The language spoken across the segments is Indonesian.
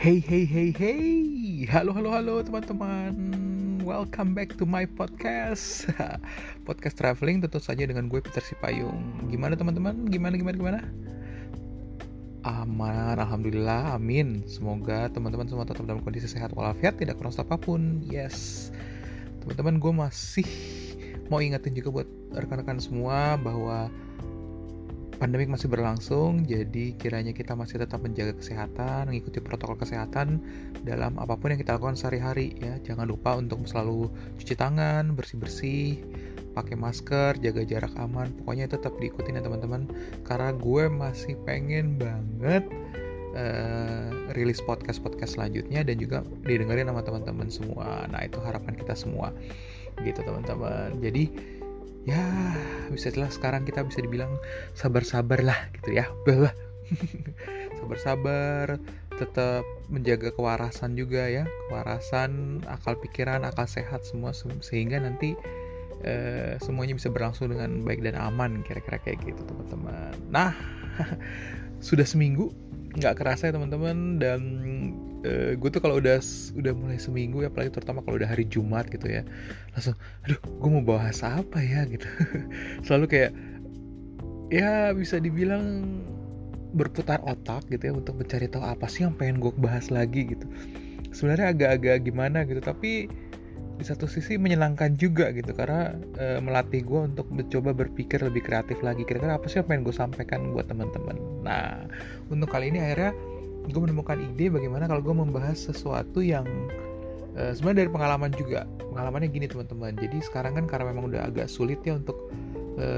Hey hey hey hey. Halo halo halo teman-teman. Welcome back to my podcast. Podcast traveling tentu saja dengan gue Peter Sipayung. Gimana teman-teman? Gimana gimana gimana? Aman, Alhamdulillah, amin. Semoga teman-teman semua tetap dalam kondisi sehat walafiat Tidak kurang apa pun. Yes. Teman-teman gue masih mau ingetin juga buat rekan-rekan semua Bahwa pandemik masih berlangsung, jadi kiranya kita masih tetap menjaga kesehatan, mengikuti protokol kesehatan dalam apa pun yang kita lakukan sehari-hari ya. Jangan lupa untuk selalu cuci tangan, bersih-bersih, pakai masker, jaga jarak aman. Pokoknya tetap diikutin ya teman-teman. Karena gue masih pengen banget uh, rilis podcast-podcast selanjutnya dan juga didengarin sama teman-teman semua. Nah, itu harapan kita semua. Gitu teman-teman. Jadi ya bisa jelas sekarang kita bisa dibilang sabar-sabar lah gitu ya. Sabar-sabar tetap menjaga kewarasan juga ya. Kewarasan akal pikiran akal sehat semua sehingga nanti uh, semuanya bisa berlangsung dengan baik dan aman kira-kira kayak gitu teman-teman. Nah sudah seminggu nggak kerasa ya teman-teman dan uh, gue tuh kalau udah udah mulai seminggu ya apalagi terutama kalau udah hari Jumat gitu ya langsung aduh gue mau bahas apa ya? gitu. Selalu kayak ya bisa dibilang berputar otak gitu ya untuk mencari tahu apa sih yang pengen gue bahas lagi gitu. Sebenarnya agak-agak gimana gitu tapi di satu sisi menyenangkan juga gitu karena e, melatih gue untuk mencoba berpikir lebih kreatif lagi. Kira-kira apa sih yang pengen gue sampaikan buat teman-teman? Nah untuk kali ini akhirnya gue menemukan ide bagaimana kalau gue membahas sesuatu yang e, sebenarnya dari pengalaman juga. Pengalamannya gini teman-teman. Jadi sekarang kan karena memang udah agak sulit ya untuk e,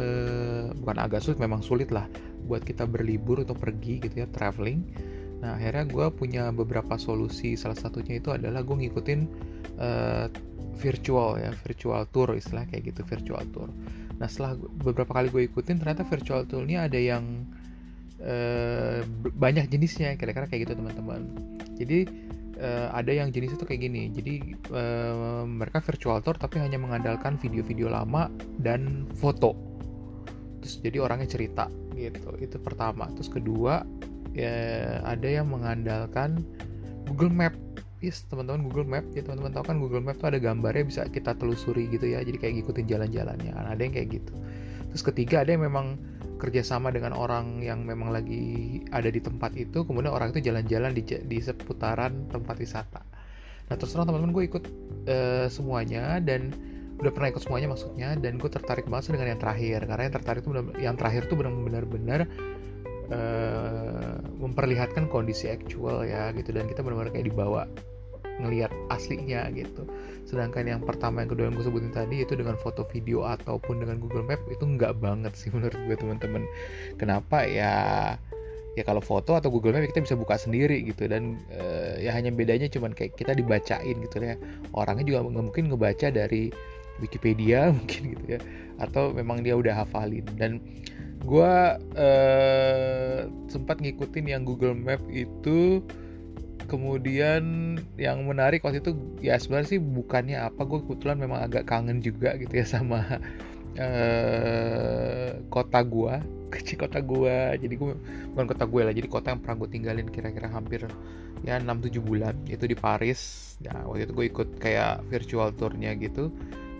bukan agak sulit memang sulit lah buat kita berlibur atau pergi gitu ya traveling. Nah akhirnya gue punya beberapa solusi. Salah satunya itu adalah gue ngikutin uh, virtual ya virtual tour istilah kayak gitu virtual tour. Nah setelah beberapa kali gue ikutin ternyata virtual tournya ada yang uh, banyak jenisnya kira-kira kayak gitu teman-teman. Jadi uh, ada yang jenis itu kayak gini. Jadi uh, mereka virtual tour tapi hanya mengandalkan video-video lama dan foto. Terus jadi orangnya cerita gitu. Itu pertama. Terus kedua ya ada yang mengandalkan Google Map. Yes teman-teman Google Map. Ya teman-teman tahu kan Google Map tuh ada gambarnya bisa kita telusuri gitu ya. Jadi kayak ngikutin jalan-jalannya. Ada yang kayak gitu. Terus ketiga ada yang memang kerjasama dengan orang yang memang lagi ada di tempat itu kemudian orang itu jalan-jalan di, di seputaran tempat wisata. Nah terus terang teman-teman gue ikut uh, semuanya dan udah pernah ikut semuanya maksudnya dan gue tertarik banget dengan yang terakhir karena yang tertarik tuh yang terakhir tuh benar-benar uh, memperlihatkan kondisi actual ya gitu. Dan kita benar-benar kayak dibawa ngelihat aslinya gitu. Sedangkan yang pertama yang kedua yang gue sebutin tadi itu dengan foto video ataupun dengan Google Map itu nggak banget sih menurut gue teman-teman. Kenapa ya? Ya kalau foto atau Google Map kita bisa buka sendiri gitu dan uh, ya hanya bedanya cuman kayak kita dibacain gitu ya. Orangnya juga nggak mungkin ngebaca dari Wikipedia mungkin gitu ya. Atau memang dia udah hafalin. Dan gue uh, sempat ngikutin yang Google Map itu kemudian yang menarik waktu itu ya sebenarnya sih bukannya apa gue kebetulan memang agak kangen juga gitu ya sama uh, kota gue kecil kota gue jadi gue bukan kota gue lah jadi kota yang pernah gue tinggalin kira-kira hampir ya 6-7 bulan. Itu di Paris. Ya waktu itu gue ikut kayak virtual tournya gitu.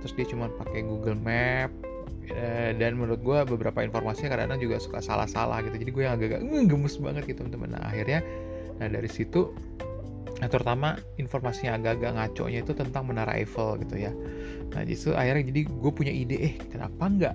Terus dia cuma pakai Google Map eh, dan menurut gue beberapa informasinya kadang-kadang juga suka salah-salah gitu. Jadi gue yang agak-agak gemes banget gitu teman-teman. Nah akhirnya nah dari situ Nah, terutama informasinya agak-agak ngaco-nya itu tentang Menara Eiffel gitu ya. Nah, justru akhirnya jadi gue punya ide, eh kenapa nggak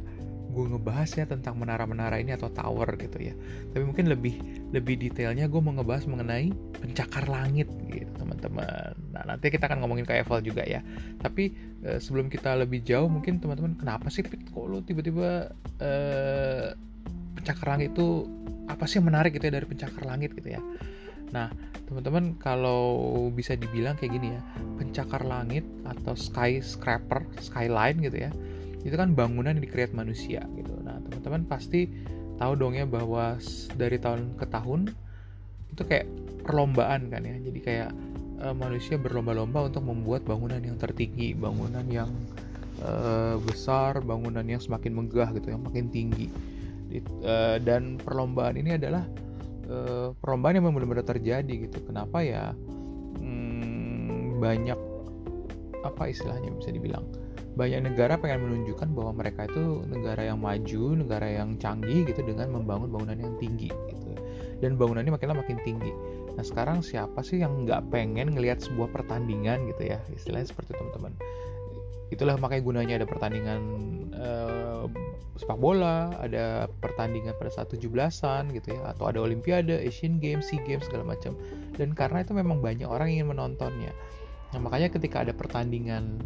gue ngebahas ya tentang menara-menara ini atau tower gitu ya. Tapi mungkin lebih lebih detailnya gue mau ngebahas mengenai pencakar langit gitu teman-teman. Nah nanti kita akan ngomongin ke Eiffel juga ya. Tapi eh, sebelum kita lebih jauh mungkin teman-teman kenapa sih kok lo tiba-tiba eh, pencakar langit itu apa sih yang menarik gitu ya dari pencakar langit gitu ya? Nah, teman-teman kalau bisa dibilang kayak gini ya, pencakar langit atau skyscraper, skyline gitu ya, itu kan bangunan yang dikreat manusia gitu. Nah, teman-teman pasti tahu dong ya bahwa dari tahun ke tahun itu kayak perlombaan kan ya. Jadi kayak uh, manusia berlomba-lomba untuk membuat bangunan yang tertinggi, bangunan yang uh, besar, bangunan yang semakin megah gitu, yang makin tinggi. Uh, dan perlombaan ini adalah uh, perlombaan yang benar-benar terjadi gitu kenapa ya banyak apa istilahnya bisa dibilang banyak negara pengen menunjukkan bahwa mereka itu negara yang maju, negara yang canggih gitu dengan membangun bangunan yang tinggi gitu. Dan bangunannya makin lama makin tinggi. Nah sekarang siapa sih yang nggak pengen ngelihat sebuah pertandingan gitu ya istilahnya seperti teman-teman. Itulah makanya gunanya ada pertandingan uh, sepak bola, ada pertandingan pada saat 17-an gitu ya, atau ada Olimpiade, Asian Games, SEA Games segala macam. Dan karena itu memang banyak orang ingin menontonnya. Nah makanya ketika ada pertandingan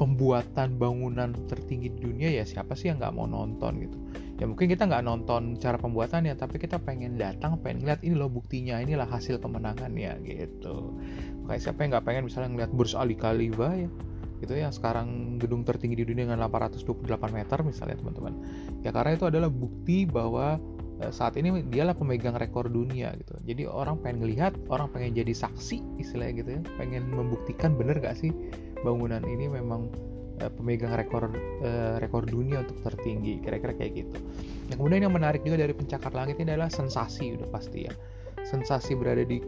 pembuatan bangunan tertinggi di dunia ya siapa sih yang nggak mau nonton gitu ya mungkin kita nggak nonton cara pembuatannya tapi kita pengen datang pengen lihat ini loh buktinya inilah hasil kemenangannya gitu kayak siapa yang nggak pengen misalnya ngeliat Burj Al Khalifa ya gitu ya. Sekarang gedung tertinggi di dunia dengan 828 meter misalnya teman-teman. Ya karena itu adalah bukti bahwa eh, saat ini dialah pemegang rekor dunia gitu. Jadi orang pengen ngelihat orang pengen jadi saksi istilahnya gitu ya. Pengen membuktikan bener gak sih bangunan ini memang uh, pemegang rekor uh, rekor dunia untuk tertinggi kira-kira kayak gitu. Nah kemudian yang menarik juga dari pencakar langit ini adalah sensasi udah pasti ya. Sensasi berada di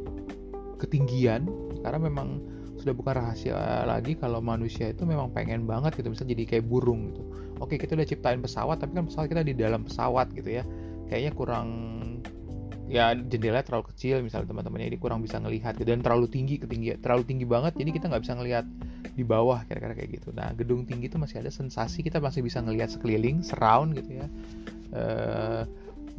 ketinggian karena memang sudah bukan rahasia lagi kalau manusia itu memang pengen banget gitu misalnya jadi kayak burung gitu. Oke kita udah ciptain pesawat tapi kan pesawat kita di dalam pesawat gitu ya kayaknya kurang ya jendela terlalu kecil misalnya teman-temannya ini kurang bisa ngelihat gitu. dan terlalu tinggi ketinggian terlalu tinggi banget jadi kita nggak bisa ngelihat di bawah kira-kira kayak gitu nah gedung tinggi itu masih ada sensasi kita masih bisa ngelihat sekeliling surround gitu ya e,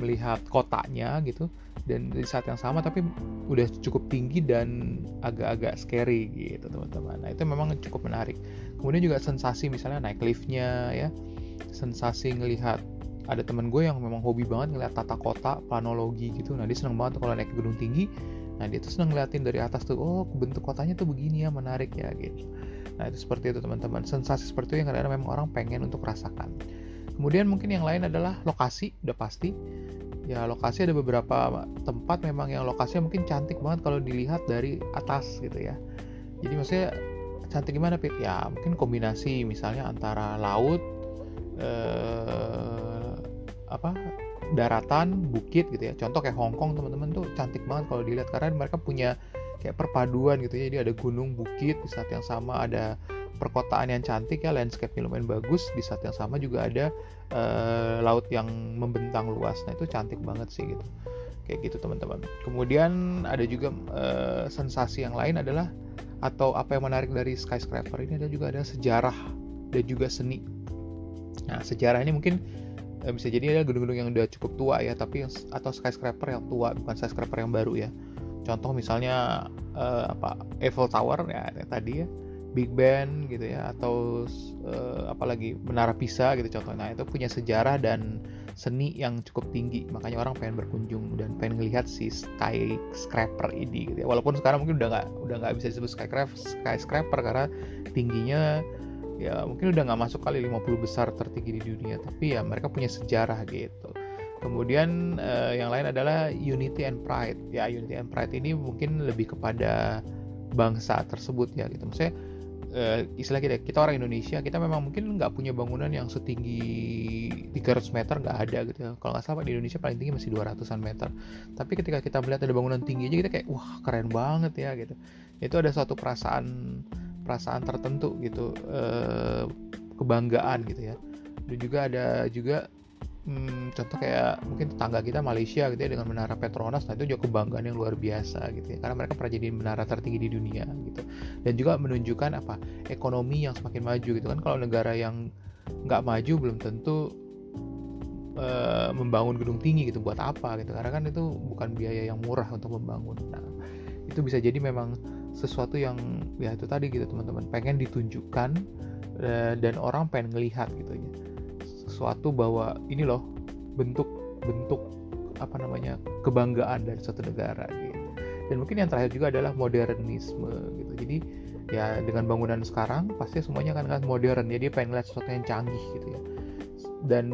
melihat kotanya gitu dan di saat yang sama tapi udah cukup tinggi dan agak-agak scary gitu teman-teman. Nah itu memang cukup menarik. Kemudian juga sensasi misalnya naik liftnya ya. Sensasi ngelihat ada teman gue yang memang hobi banget ngeliat tata kota planologi gitu. Nah dia seneng banget kalau naik ke gedung tinggi. Nah dia tuh seneng ngeliatin dari atas tuh oh bentuk kotanya tuh begini ya menarik ya gitu. Nah itu seperti itu teman-teman. Sensasi seperti itu yang kadang-kadang memang orang pengen untuk rasakan. Kemudian mungkin yang lain adalah lokasi udah pasti ya lokasi ada beberapa tempat memang yang lokasinya mungkin cantik banget kalau dilihat dari atas gitu ya. Jadi maksudnya cantik gimana Pit? ya mungkin kombinasi misalnya antara laut eh, apa daratan bukit gitu ya. Contoh kayak Hong Kong teman-teman tuh cantik banget kalau dilihat. Karena mereka punya kayak perpaduan gitu ya. Jadi ada gunung bukit di saat yang sama ada perkotaan yang cantik ya landscape lumayan bagus. Di saat yang sama juga ada uh, laut yang membentang luas. Nah itu cantik banget sih gitu. Kayak gitu teman-teman. Kemudian ada juga uh, sensasi yang lain adalah atau apa yang menarik dari skyscraper ini ada juga ada sejarah dan juga seni. Nah sejarah ini mungkin Eh, bisa jadi ada gedung-gedung yang udah cukup tua ya tapi atau skyscraper yang tua bukan skyscraper yang baru ya. Contoh misalnya uh, apa Eiffel Tower ya tadi ya Big Ben gitu ya atau uh, apalagi Menara Pisa gitu contohnya. Nah, itu punya sejarah dan seni yang cukup tinggi. Makanya orang pengen berkunjung dan pengen ngelihat si skyscraper ini gitu ya. Walaupun sekarang mungkin udah nggak udah nggak bisa disebut skyscraper skyscraper karena tingginya ya mungkin udah nggak masuk kali 50 besar tertinggi di dunia. Tapi ya mereka punya sejarah gitu. Kemudian uh, yang lain adalah unity and pride. Ya unity and pride ini mungkin lebih kepada bangsa tersebut ya gitu. Maksudnya uh, istilah kita kita orang Indonesia kita memang mungkin nggak punya bangunan yang setinggi 300 meter nggak ada gitu. Kalau nggak salah di Indonesia paling tinggi masih 200an meter. Tapi ketika kita melihat ada bangunan tinggi aja kita kayak wah keren banget ya gitu. Itu ada suatu perasaan perasaan tertentu gitu eh, kebanggaan gitu ya. Dan juga ada juga hmm, contoh kayak mungkin tetangga kita Malaysia gitu ya dengan menara Petronas nah itu juga kebanggaan yang luar biasa gitu ya. Karena mereka pernah jadi menara tertinggi di dunia gitu. Dan juga menunjukkan apa ekonomi yang semakin maju gitu kan. Kalau negara yang nggak maju belum tentu uh, membangun gedung tinggi gitu. Buat apa gitu? Karena kan itu bukan biaya yang murah untuk membangun. Nah itu bisa jadi memang sesuatu yang ya itu tadi gitu teman-teman. Pengen ditunjukkan uh, dan orang pengen ngelihat gitu ya sesuatu bahwa ini loh bentuk bentuk apa namanya kebanggaan dari suatu negara gitu. Dan mungkin yang terakhir juga adalah modernisme gitu. Jadi ya dengan bangunan sekarang pasti semuanya akan kan modern. Jadi pengen ngeliat sesuatu yang canggih gitu ya. Dan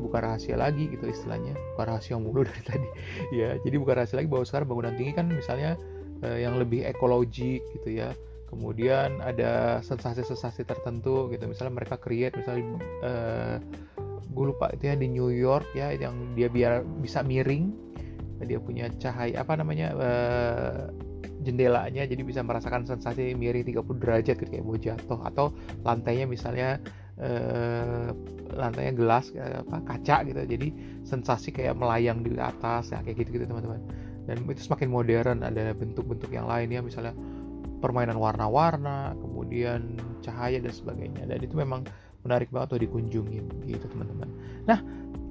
bukan rahasia lagi gitu istilahnya. Bukan rahasia mulu dari tadi. Ya jadi bukan rahasia lagi bahwa sekarang bangunan tinggi kan misalnya uh, yang lebih ekologik gitu ya. Kemudian ada sensasi-sensasi tertentu gitu. Misalnya mereka create misalnya uh, gue lupa itu ya di New York ya yang dia biar bisa miring. Dia punya cahaya apa namanya uh, jendelanya jadi bisa merasakan sensasi miring 30 derajat gitu kayak mau jatuh. Atau lantainya misalnya eh, lantainya gelas eh, apa kaca gitu. Jadi sensasi kayak melayang di atas ya kayak gitu gitu teman-teman. Dan itu semakin modern ada bentuk-bentuk yang lain ya misalnya permainan warna-warna kemudian cahaya dan sebagainya. Dan itu memang menarik banget tuh dikunjungin gitu teman-teman. Nah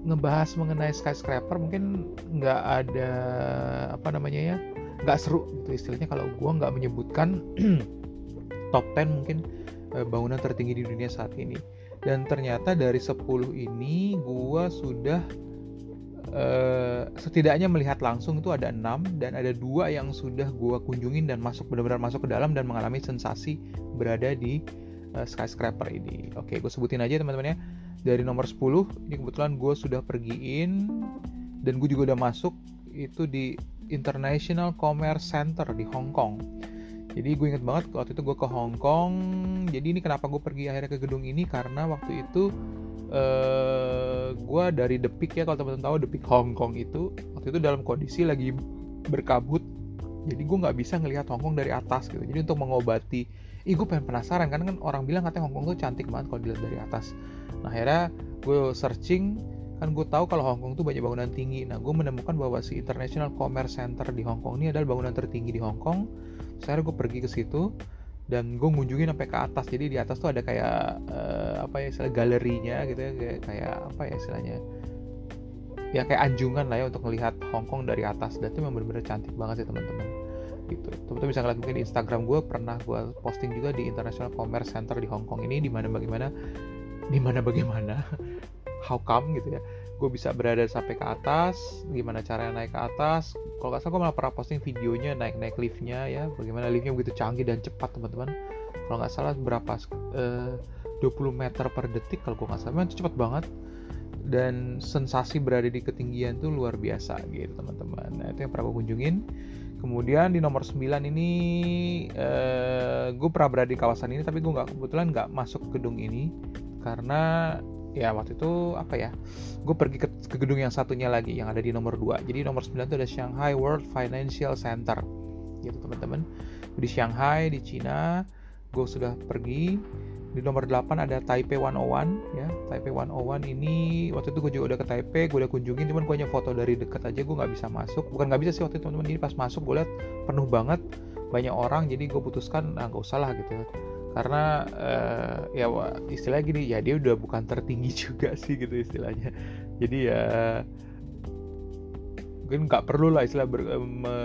ngebahas mengenai skyscraper mungkin nggak ada apa namanya ya nggak seru gitu istilahnya. Kalau gue nggak menyebutkan top 10 mungkin uh, bangunan tertinggi di dunia saat ini. Dan ternyata dari 10 ini gue sudah uh, setidaknya melihat langsung itu ada 6 dan ada dua yang sudah gue kunjungin dan masuk benar-benar masuk ke dalam dan mengalami sensasi berada di uh, skyscraper ini oke gue sebutin aja teman-teman ya dari nomor 10 ini kebetulan gue sudah pergiin dan gue juga udah masuk itu di International Commerce Center di Hong Kong. Jadi gue inget banget waktu itu gue ke Hong Kong. Jadi ini kenapa gue pergi akhirnya ke gedung ini karena waktu itu uh, gue dari The Peak ya kalau teman-teman tahu The Peak Hong Kong itu waktu itu dalam kondisi lagi berkabut. Jadi gue nggak bisa ngelihat Hong Kong dari atas gitu. Jadi untuk mengobati, ih gue pengen penasaran karena kan orang bilang katanya Hong Kong tuh cantik banget kalau dilihat dari atas. Nah akhirnya gue searching kan gue tahu kalau Hong Kong tuh banyak bangunan tinggi. Nah gue menemukan bahwa si International Commerce Center di Hong Kong ini adalah bangunan tertinggi di Hong Kong. Saya gue pergi ke situ dan gue ngunjungin sampai ke atas. Jadi di atas tuh ada kayak uh, apa ya istilah galerinya gitu ya kayak, kayak apa ya istilahnya? Ya kayak anjungan lah ya untuk melihat Hong Kong dari atas. Dan itu memang benar-benar cantik banget sih teman-teman gitu. Teman-teman bisa ngeliat mungkin Instagram gue pernah gue posting juga di International Commerce Center di Hong Kong ini di mana bagaimana di mana bagaimana how come gitu ya. Gue bisa berada sampai ke atas gimana caranya naik ke atas. Kalau nggak salah gue malah pernah posting videonya naik naik liftnya ya bagaimana liftnya begitu canggih dan cepat teman-teman. Kalau nggak salah berapa uh, eh, 20 meter per detik kalau gue nggak salah. Itu cepat banget. Dan sensasi berada di ketinggian tuh luar biasa gitu teman-teman. Nah itu yang pernah gue kunjungin kemudian di nomor 9 ini uh, gue pernah berada di kawasan ini tapi gue nggak kebetulan nggak masuk gedung ini. Karena ya waktu itu apa ya gue pergi ke, ke gedung yang satunya lagi yang ada di nomor 2 jadi nomor 9 itu ada Shanghai World Financial Center. Gitu teman-teman. Di Shanghai di Cina gue sudah pergi. Di nomor 8 ada Taipei 101 ya. Taipei 101 ini waktu itu gue juga udah ke Taipei gue udah kunjungin cuman gue hanya foto dari dekat aja gue nggak bisa masuk. Bukan nggak bisa sih waktu itu teman-teman ini pas masuk gue lihat penuh banget banyak orang jadi gue putuskan ah nggak usah lah gitu karena uh, ya istilah gini ya dia udah bukan tertinggi juga sih gitu istilahnya. Jadi ya mungkin nggak perlu lah istilah ber, eh, me,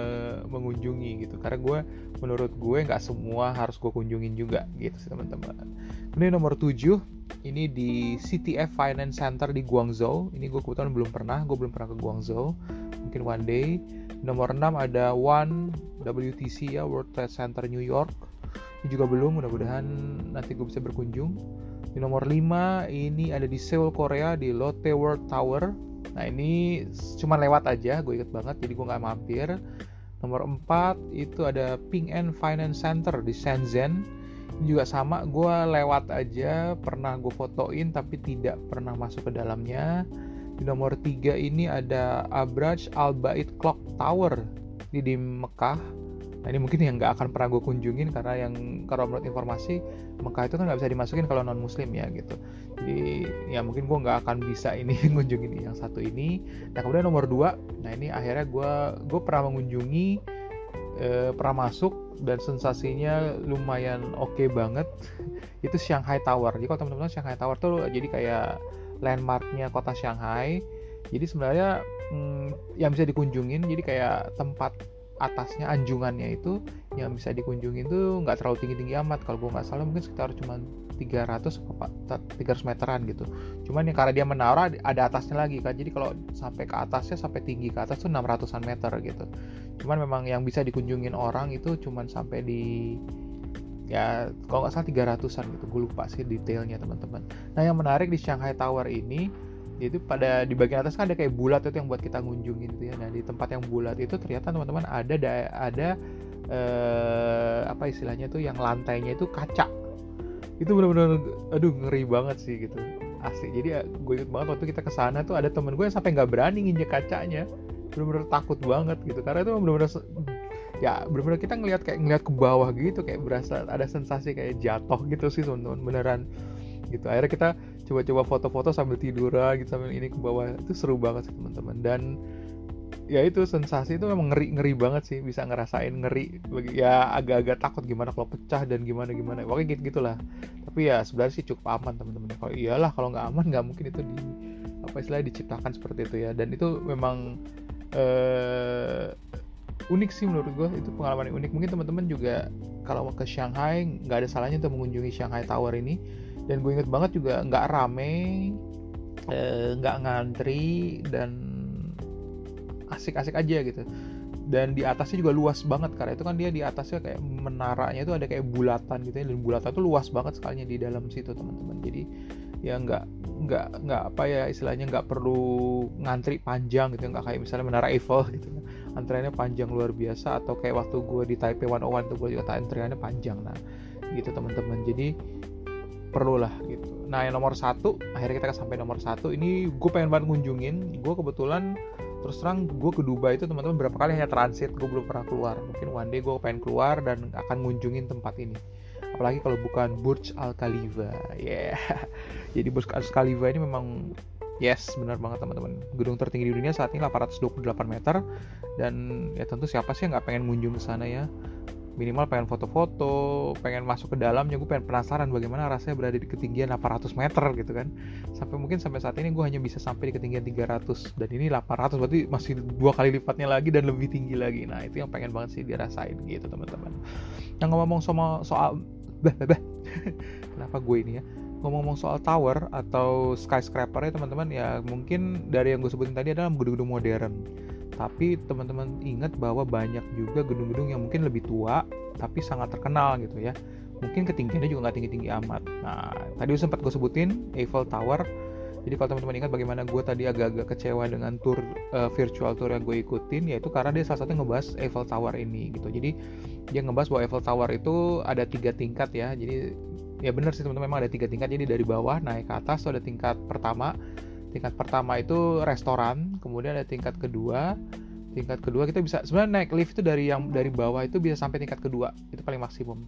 mengunjungi gitu. Karena gue menurut gue nggak semua harus gue kunjungin juga gitu sih teman-teman. Kemudian nomor 7 ini di CTF Finance Center di Guangzhou. Ini gue kebetulan belum pernah gue belum pernah ke Guangzhou. Mungkin one day. Nomor 6 ada One WTC ya World Trade Center New York. Ini juga belum mudah-mudahan nanti gue bisa berkunjung. Di nomor 5 ini ada di Seoul Korea di Lotte World Tower nah ini cuma lewat aja gue inget banget jadi gue nggak mampir. Nomor 4 itu ada Ping An Finance Center di Shenzhen. Ini juga sama gue lewat aja pernah gue fotoin tapi tidak pernah masuk ke dalamnya. Di nomor 3 ini ada Abraj Al Bait Clock Tower di di Mekah Nah ini mungkin yang nggak akan pernah gue kunjungin karena yang kalau menurut informasi Mekah itu kan nggak bisa dimasukin kalau non Muslim ya gitu. Jadi ya mungkin gue nggak akan bisa ini kunjungin yang satu ini. Nah kemudian nomor dua, nah ini akhirnya gue gue pernah mengunjungi eh, pernah masuk dan sensasinya lumayan oke okay banget. itu Shanghai Tower. Jadi kalau teman-teman Shanghai Tower tuh jadi kayak landmarknya kota Shanghai. Jadi sebenarnya hmm, yang bisa dikunjungin jadi kayak tempat atasnya anjungannya itu yang bisa dikunjungi itu nggak terlalu tinggi tinggi amat. Kalau gue nggak salah mungkin sekitar cuma 300 300 meteran gitu. Cuman yang karena dia menara ada atasnya lagi kan jadi kalau sampai ke atasnya sampai tinggi ke atas tuh 600an meter gitu. Cuman memang yang bisa dikunjungin orang itu cuman sampai di ya kalau nggak salah 300an gitu. Gue lupa sih detailnya teman-teman. Nah yang menarik di Shanghai Tower ini itu pada di bagian atas kan ada kayak bulat itu yang buat kita ngunjungin gitu ya. Nah di tempat yang bulat itu ternyata teman-teman ada ada eh, apa istilahnya tuh yang lantainya itu kaca. Itu benar-benar aduh ngeri banget sih gitu. Asik. Jadi gue inget banget waktu kita ke sana tuh ada temen gue yang sampai nggak berani nginjek kacanya. Benar-benar takut banget gitu. Karena itu benar-benar ya benar-benar kita ngelihat kayak ngelihat ke bawah gitu kayak berasa ada sensasi kayak jatuh gitu sih teman-teman beneran gitu. Akhirnya kita coba-coba foto-foto sambil tiduran gitu sambil ini ke bawah. Itu seru banget sih teman-teman. Dan ya itu sensasi itu memang ngeri ngeri banget sih bisa ngerasain ngeri ya agak-agak takut gimana kalau pecah dan gimana gimana. Pokoknya gitu gitulah. Tapi ya sebenarnya sih cukup aman teman-teman. Kalau iyalah kalau nggak aman nggak mungkin itu di apa istilahnya diciptakan seperti itu ya. Dan itu memang uh, unik sih menurut gue itu pengalaman yang unik. Mungkin teman-teman juga kalau ke Shanghai nggak ada salahnya untuk mengunjungi Shanghai Tower ini dan gue inget banget juga nggak rame eh, nggak uh, ngantri dan asik-asik aja gitu. Dan di atasnya juga luas banget karena itu kan dia di atasnya kayak menaranya itu ada kayak bulatan gitu ya dan bulatan itu luas banget sekalinya di dalam situ teman-teman. Jadi ya nggak nggak nggak apa ya istilahnya nggak perlu ngantri panjang gitu. Nggak kayak misalnya menara Eiffel gitu. Antriannya panjang luar biasa atau kayak waktu gue di Taipei 101 tuh gue juga antriannya panjang nah gitu teman-teman. Jadi perlulah gitu. Nah yang nomor satu akhirnya kita sampai nomor satu ini gue pengen banget ngunjungin. Gue kebetulan terus terang gue ke Dubai itu teman-teman berapa kali hanya transit gue belum pernah keluar. Mungkin one day gue pengen keluar dan akan ngunjungin tempat ini. Apalagi kalau bukan Burj Al Khalifa yeah. jadi Burj Al Khalifa ini memang yes benar banget teman-teman. Gedung tertinggi di dunia saat ini 828 meter. Dan ya tentu siapa sih yang nggak pengen ngunjung ke sana ya minimal pengen foto-foto pengen masuk ke dalamnya gue pengen penasaran bagaimana rasanya berada di ketinggian 800 meter gitu kan. Sampai mungkin sampai saat ini gue hanya bisa sampai di ketinggian 300 dan ini 800 berarti masih dua kali lipatnya lagi dan lebih tinggi lagi. Nah itu yang pengen banget sih dirasain gitu teman-teman. Yang ngomong sama soal bah bah bah kenapa gue ini ya? Ngomong-ngomong soal tower atau skyscraper ya teman-teman ya mungkin dari yang gue sebutin tadi adalah gedung-gedung modern tapi teman-teman ingat bahwa banyak juga gedung-gedung yang mungkin lebih tua tapi sangat terkenal gitu ya. Mungkin ketinggiannya juga nggak tinggi-tinggi amat. Nah tadi sempat gue sebutin Eiffel Tower. Jadi kalau teman-teman ingat bagaimana gue tadi agak-agak kecewa dengan tour uh, virtual tour yang gue ikutin yaitu karena dia salah satu ngebahas Eiffel Tower ini gitu. Jadi dia ngebahas bahwa Eiffel Tower itu ada tiga tingkat ya. Jadi ya benar sih teman-teman memang ada tiga tingkat. Jadi dari bawah naik ke atas tuh ada tingkat pertama tingkat pertama itu restoran kemudian ada tingkat kedua. Tingkat kedua kita bisa sebenarnya naik lift itu dari yang dari bawah itu bisa sampai tingkat kedua itu paling maksimum.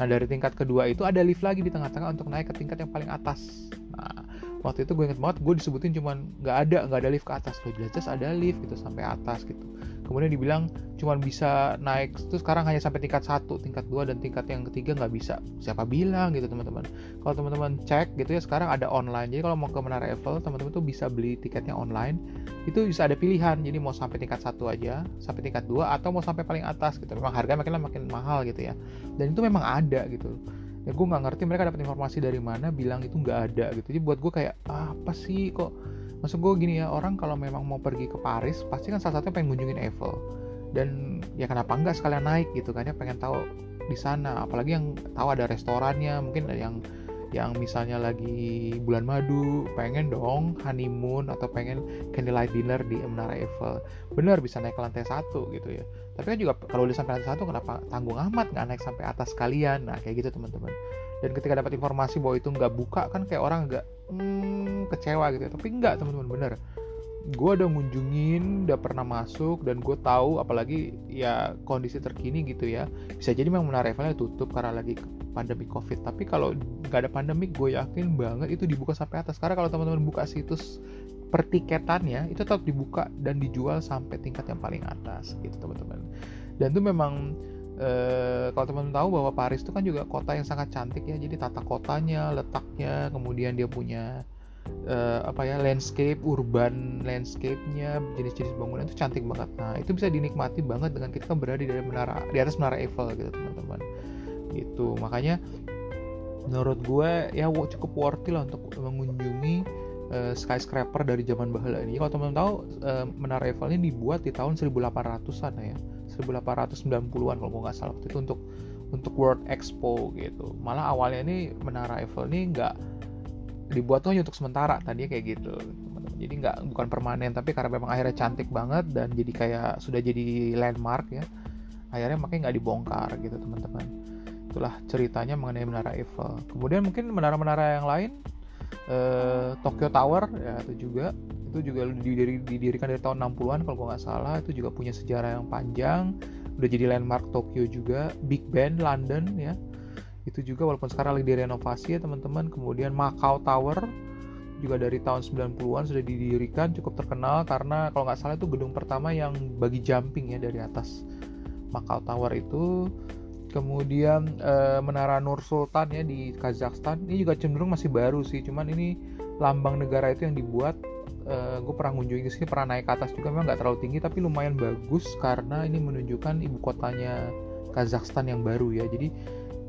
Nah dari tingkat kedua itu ada lift lagi di tengah-tengah untuk naik ke tingkat yang paling atas. Nah waktu itu gue inget banget gue disebutin cuman nggak ada nggak ada lift ke atas. Loh jelas ada lift gitu sampai atas gitu kemudian dibilang cuman bisa naik itu sekarang hanya sampai tingkat satu tingkat dua dan tingkat yang ketiga nggak bisa. Siapa bilang gitu teman-teman? Kalau teman-teman cek gitu ya sekarang ada online. Jadi kalau mau ke Menara Eiffel teman-teman tuh bisa beli tiketnya online. Itu bisa ada pilihan. Jadi mau sampai tingkat satu aja sampai tingkat dua atau mau sampai paling atas gitu. Memang harganya makin makin mahal gitu ya. Dan itu memang ada gitu. Ya gue nggak ngerti mereka dapat informasi dari mana bilang itu nggak ada gitu. Jadi buat gue kayak ah, apa sih kok maksud gue gini ya orang kalau memang mau pergi ke Paris pasti kan salah satunya pengen ngunjungin Eiffel. Dan ya kenapa enggak sekalian naik gitu kan ya pengen tahu di sana. Apalagi yang tahu ada restorannya mungkin ada yang yang misalnya lagi bulan madu pengen dong honeymoon atau pengen candlelight dinner di Menara Eiffel. Bener bisa naik ke lantai satu gitu ya. Tapi kan juga kalau udah sampai lantai satu kenapa tanggung amat nggak naik sampai atas kalian nah kayak gitu teman-teman. Dan ketika dapat informasi bahwa itu nggak buka kan kayak orang agak hmm, kecewa gitu ya. tapi nggak teman-teman bener. Gue udah ngunjungin udah pernah masuk dan gue tahu apalagi ya kondisi terkini gitu ya. Bisa jadi memang menara Eiffelnya tutup karena lagi pandemi covid. Tapi kalau nggak ada pandemi gue yakin banget itu dibuka sampai atas. Karena kalau teman-teman buka situs pertiketannya itu tetap dibuka dan dijual sampai tingkat yang paling atas gitu teman-teman. Dan itu memang eh, kalau teman-teman tahu bahwa Paris itu kan juga kota yang sangat cantik ya. Jadi tata kotanya letaknya kemudian dia punya uh, apa ya landscape urban landscape-nya jenis-jenis bangunan itu cantik banget. Nah itu bisa dinikmati banget dengan kita berada di menara di atas menara Eiffel gitu teman-teman gitu. Makanya menurut gue ya cukup worthy lah untuk mengunjungi uh, skyscraper dari zaman bahula ini. Kalau teman-teman tahu uh, menara Eiffel ini dibuat di tahun 1800-an ya. 1890-an kalau nggak salah waktu itu untuk untuk World Expo gitu. Malah awalnya ini menara Eiffel ini nggak dibuat tuh hanya untuk sementara tadinya kayak gitu jadi nggak bukan permanen tapi karena memang akhirnya cantik banget dan jadi kayak sudah jadi landmark ya. Akhirnya makanya nggak dibongkar gitu teman-teman itulah ceritanya mengenai menara Eiffel. Kemudian mungkin menara-menara yang lain eh, Tokyo Tower ya itu juga. Itu juga didiri, didirikan dari tahun 60-an kalau gue nggak salah. Itu juga punya sejarah yang panjang. Udah jadi landmark Tokyo juga. Big Ben London ya. Itu juga walaupun sekarang lagi direnovasi ya teman-teman. Kemudian Macau Tower juga dari tahun 90-an sudah didirikan cukup terkenal karena kalau nggak salah itu gedung pertama yang bagi jumping ya dari atas Macau Tower itu kemudian e, Menara Nur Sultan ya di Kazakhstan ini juga cenderung masih baru sih cuman ini lambang negara itu yang dibuat e, eh, gue pernah ngunjungi ke sini pernah naik ke atas juga memang nggak terlalu tinggi tapi lumayan bagus karena ini menunjukkan ibu kotanya Kazakhstan yang baru ya jadi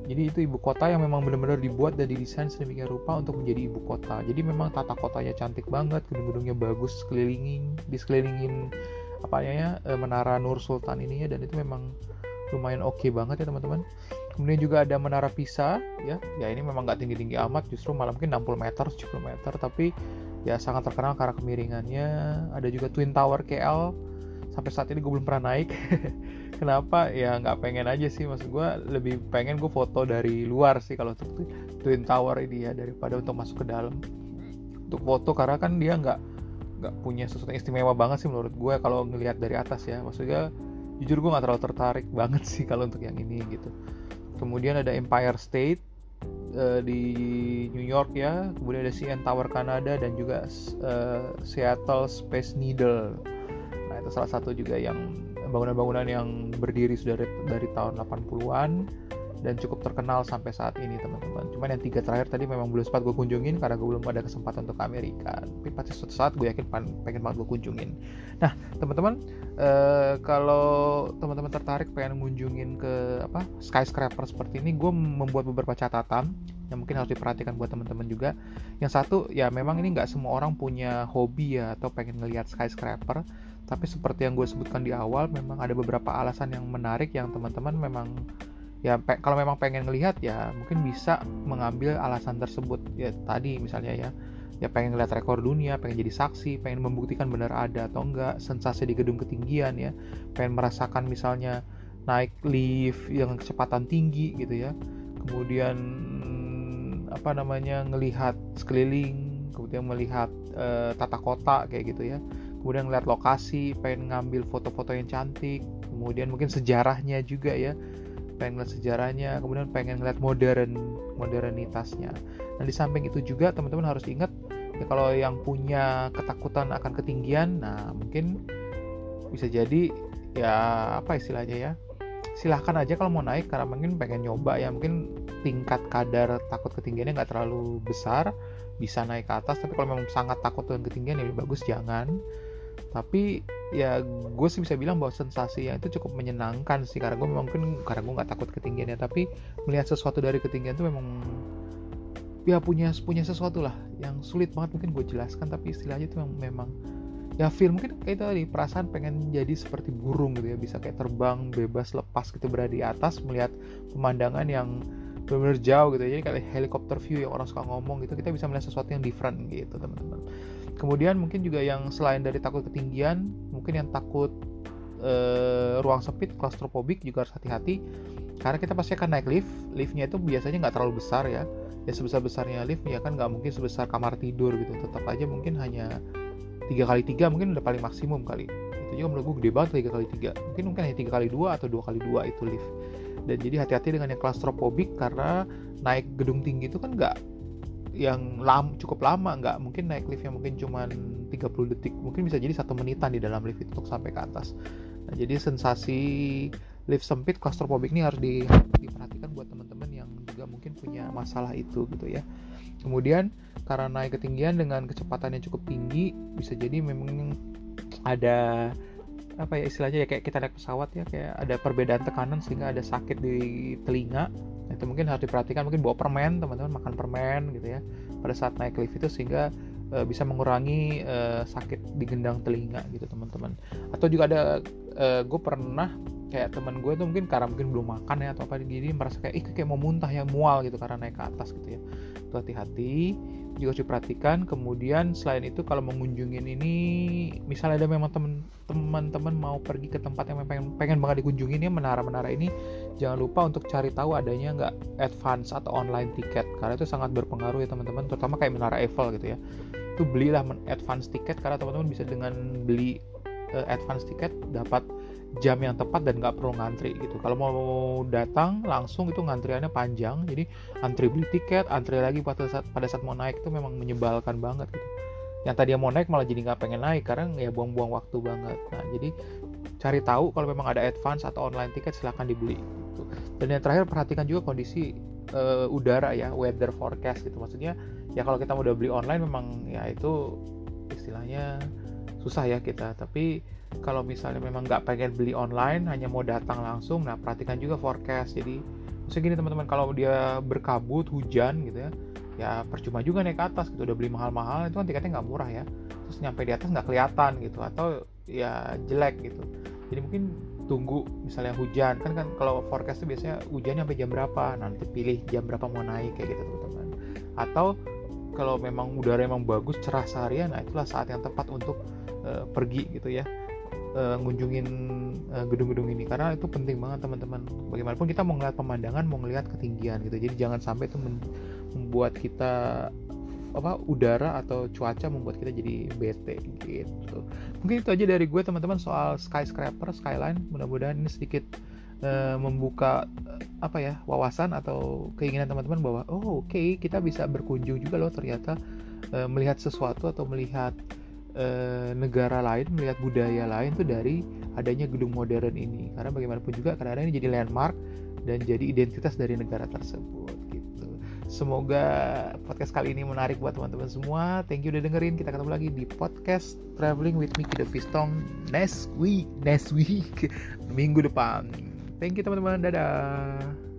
jadi itu ibu kota yang memang benar-benar dibuat dan didesain sedemikian rupa untuk menjadi ibu kota. Jadi memang tata kotanya cantik banget, gedung-gedungnya bagus, sekelilingin, disekelilingin apa ya eh, menara Nur Sultan ini ya dan itu memang lumayan oke okay banget ya teman-teman. Kemudian juga ada menara Pisa ya. Ya ini memang nggak tinggi-tinggi amat, justru malah mungkin 60 meter, 70 meter tapi ya sangat terkenal karena kemiringannya. Ada juga Twin Tower KL. Sampai saat ini gue belum pernah naik. kenapa ya nggak pengen aja sih maksud gue lebih pengen gue foto dari luar sih kalau untuk Twin Tower ini ya daripada untuk masuk ke dalam untuk foto karena kan dia nggak nggak punya sesuatu yang istimewa banget sih menurut gue kalau ngelihat dari atas ya maksudnya jujur gue nggak terlalu tertarik banget sih kalau untuk yang ini gitu. Kemudian ada Empire State uh, di New York ya. Kemudian ada CN Tower Kanada dan juga uh, Seattle Space Needle. Nah itu salah satu juga yang bangunan-bangunan yang berdiri sudah dari, dari tahun 80-an dan cukup terkenal sampai saat ini teman-teman. Cuman yang tiga terakhir tadi memang belum sempat gue kunjungin karena gue belum ada kesempatan untuk ke Amerika. Tapi pasti suatu saat gue yakin pengen banget gue kunjungin. Nah teman-teman eh, kalau teman-teman tertarik pengen ngunjungin ke apa skyscraper seperti ini, gue membuat beberapa catatan yang mungkin harus diperhatikan buat teman-teman juga. Yang satu ya memang ini nggak semua orang punya hobi ya atau pengen ngelihat skyscraper tapi seperti yang gue sebutkan di awal memang ada beberapa alasan yang menarik yang teman-teman memang ya kalau memang pengen ngelihat ya mungkin bisa mengambil alasan tersebut. Ya tadi misalnya ya ya pengen ngeliat rekor dunia pengen jadi saksi pengen membuktikan benar ada atau enggak sensasi di gedung ketinggian ya. Pengen merasakan misalnya naik lift yang kecepatan tinggi gitu ya. Kemudian apa namanya ngelihat sekeliling kemudian melihat e, tata kota kayak gitu ya. Kemudian ngeliat lokasi pengen ngambil foto-foto yang cantik. Kemudian mungkin sejarahnya juga ya pengen ngeliat sejarahnya kemudian pengen ngeliat modern modernitasnya. Dan di samping itu juga teman-teman harus ingat ya kalau yang punya ketakutan akan ketinggian nah mungkin bisa jadi ya apa istilahnya ya silahkan aja kalau mau naik karena mungkin pengen nyoba ya. Mungkin tingkat kadar takut ketinggiannya nggak terlalu besar bisa naik ke atas. Tapi kalau memang sangat takut dengan ketinggian ya lebih bagus jangan tapi ya gue sih bisa bilang bahwa sensasi yang itu cukup menyenangkan sih. Karena gue mungkin karena gue nggak takut ketinggian ya tapi melihat sesuatu dari ketinggian itu memang ya punya punya sesuatu lah yang sulit banget mungkin gue jelaskan. Tapi istilahnya itu memang, memang ya feel mungkin kayak itu tadi perasaan pengen jadi seperti burung gitu ya. Bisa kayak terbang bebas lepas gitu berada di atas melihat pemandangan yang benar-benar jauh gitu jadi kayak helikopter view yang orang suka ngomong gitu. Kita bisa melihat sesuatu yang different gitu teman-teman kemudian mungkin juga yang selain dari takut ketinggian mungkin yang takut uh, ruang sempit klaustrofobik juga harus hati-hati. Karena kita pasti akan naik lift liftnya itu biasanya nggak terlalu besar ya. Ya sebesar besarnya lift ya kan nggak mungkin sebesar kamar tidur gitu. Tetap aja mungkin hanya tiga kali tiga mungkin udah paling maksimum kali. Itu juga menurut gue gede banget tiga kali tiga. Mungkin mungkin hanya tiga kali dua atau dua kali dua itu lift. Dan jadi hati-hati dengan yang klaustrofobik karena naik gedung tinggi itu kan nggak yang lam, cukup lama nggak mungkin naik lift yang mungkin cuma 30 detik. Mungkin bisa jadi satu menitan di dalam lift itu untuk sampai ke atas. Nah, jadi sensasi lift sempit claustrophobic ini harus di, diperhatikan buat teman-teman yang juga mungkin punya masalah itu gitu ya. Kemudian karena naik ketinggian dengan kecepatan yang cukup tinggi bisa jadi memang ada apa ya istilahnya ya kayak kita naik pesawat ya kayak ada perbedaan tekanan sehingga ada sakit di telinga. Itu mungkin harus diperhatikan mungkin bawa permen teman-teman makan permen gitu ya pada saat naik lift itu sehingga e, bisa mengurangi e, sakit di gendang telinga gitu teman-teman. Atau juga ada e, gue pernah kayak teman gue tuh mungkin karena mungkin belum makan ya atau apa jadi merasa kayak ih kayak mau muntah ya mual gitu karena naik ke atas gitu ya. Itu hati-hati juga harus diperhatikan. Kemudian selain itu kalau mengunjungin ini misalnya ada memang teman-teman mau pergi ke tempat yang pengen, pengen banget dikunjungin ya menara-menara ini jangan lupa untuk cari tahu adanya nggak advance atau online tiket karena itu sangat berpengaruh ya teman-teman terutama kayak menara Eiffel gitu ya. Itu belilah advance tiket karena teman-teman bisa dengan beli uh, advance tiket dapat jam yang tepat dan nggak perlu ngantri gitu. Kalau mau datang langsung itu ngantriannya panjang jadi antri beli tiket antri lagi pada saat pada saat mau naik itu memang menyebalkan banget gitu. Yang tadi mau naik malah jadi nggak pengen naik karena ya buang-buang waktu banget. Nah jadi cari tahu kalau memang ada advance atau online tiket silahkan dibeli gitu. dan yang terakhir perhatikan juga kondisi uh, udara ya weather forecast gitu. Maksudnya ya kalau kita udah beli online memang ya itu istilahnya susah ya kita. Tapi kalau misalnya memang nggak pengen beli online hanya mau datang langsung nah perhatikan juga forecast. Jadi maksudnya gini teman-teman kalau dia berkabut hujan gitu ya ya percuma juga naik ke atas gitu. Udah beli mahal-mahal itu kan tiketnya nggak murah ya. Terus nyampe di atas nggak kelihatan gitu atau ya jelek gitu. Jadi mungkin tunggu misalnya hujan. Kan kan kalau forecast itu biasanya hujan sampai jam berapa nanti pilih jam berapa mau naik kayak gitu teman-teman. Atau kalau memang udara emang bagus cerah seharian nah itulah saat yang tepat untuk uh, pergi gitu ya uh, ngunjungin uh, gedung-gedung ini. Karena itu penting banget teman-teman. Bagaimanapun kita mau ngeliat pemandangan mau ngeliat ketinggian gitu. Jadi jangan sampai itu membuat kita apa udara atau cuaca membuat kita jadi bete gitu. Mungkin itu aja dari gue teman-teman soal skyscraper skyline. Mudah-mudahan ini sedikit uh, membuka uh, apa ya wawasan atau keinginan teman-teman bahwa oh oke okay, kita bisa berkunjung juga loh ternyata uh, melihat sesuatu atau melihat uh, negara lain melihat budaya lain tuh dari adanya gedung modern ini karena bagaimanapun juga kadang-kadang ini jadi landmark dan jadi identitas dari negara tersebut Semoga podcast kali ini menarik buat teman-teman semua. Thank you udah dengerin. Kita ketemu lagi di podcast Traveling with Mickey the Pistong next week, next week, minggu depan. Thank you teman-teman. Dadah.